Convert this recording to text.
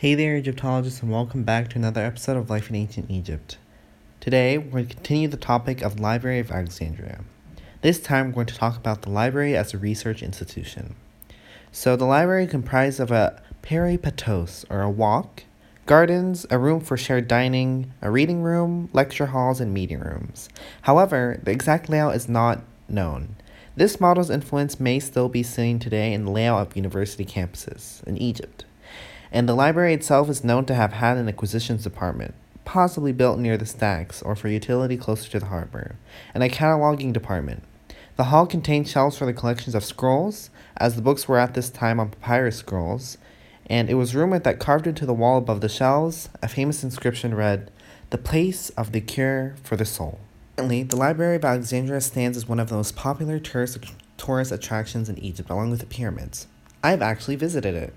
Hey there, Egyptologists, and welcome back to another episode of Life in Ancient Egypt. Today, we're going to continue the topic of Library of Alexandria. This time, we're going to talk about the library as a research institution. So, the library comprised of a peripatos, or a walk, gardens, a room for shared dining, a reading room, lecture halls, and meeting rooms. However, the exact layout is not known. This model's influence may still be seen today in the layout of university campuses in Egypt and the library itself is known to have had an acquisitions department, possibly built near the stacks or for utility closer to the harbor, and a cataloging department. The hall contained shelves for the collections of scrolls, as the books were at this time on papyrus scrolls, and it was rumored that carved into the wall above the shelves, a famous inscription read, The place of the cure for the soul. Currently, the Library of Alexandria stands as one of the most popular tourist, tourist attractions in Egypt, along with the pyramids. I've actually visited it.